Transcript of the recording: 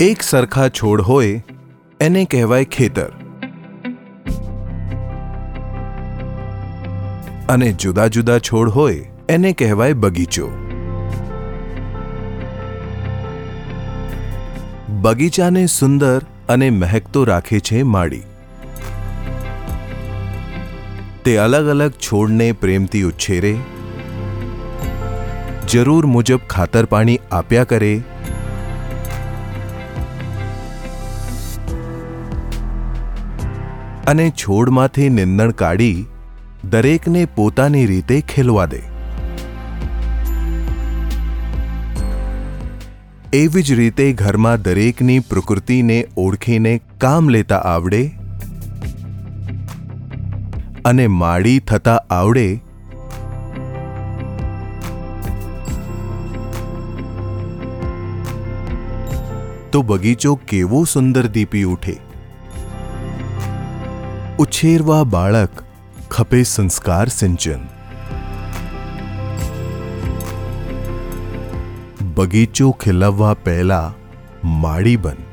એક સરખા છોડ હોય, એને કહેવાય ખેતર. અને જુદા જુદા છોડ હોય, એને કહેવાય બગીચો. બગીચાને સુંદર અને મહેકતો રાખે છે માળી તે અલગ અલગ છોડને પ્રેમથી ઉછેરે, જરૂર મુજબ ખાતર પાણી આપ્યા કરે અને છોડમાંથી નિંદણ કાઢી દરેકને પોતાની રીતે ખેલવા દે. એવી જ રીતે ઘરમાં દરેકની પ્રકૃતિને ઓળખીને કામ લેતા આવડે અને માળી થતા આવડે તો બગીચો કેવો સુંદર દીપી ઉઠે. ઉછેરવા બાળક ખપે સંસ્કાર સિંચન. બગીચો ખીલવવા પહેલા માળી બન.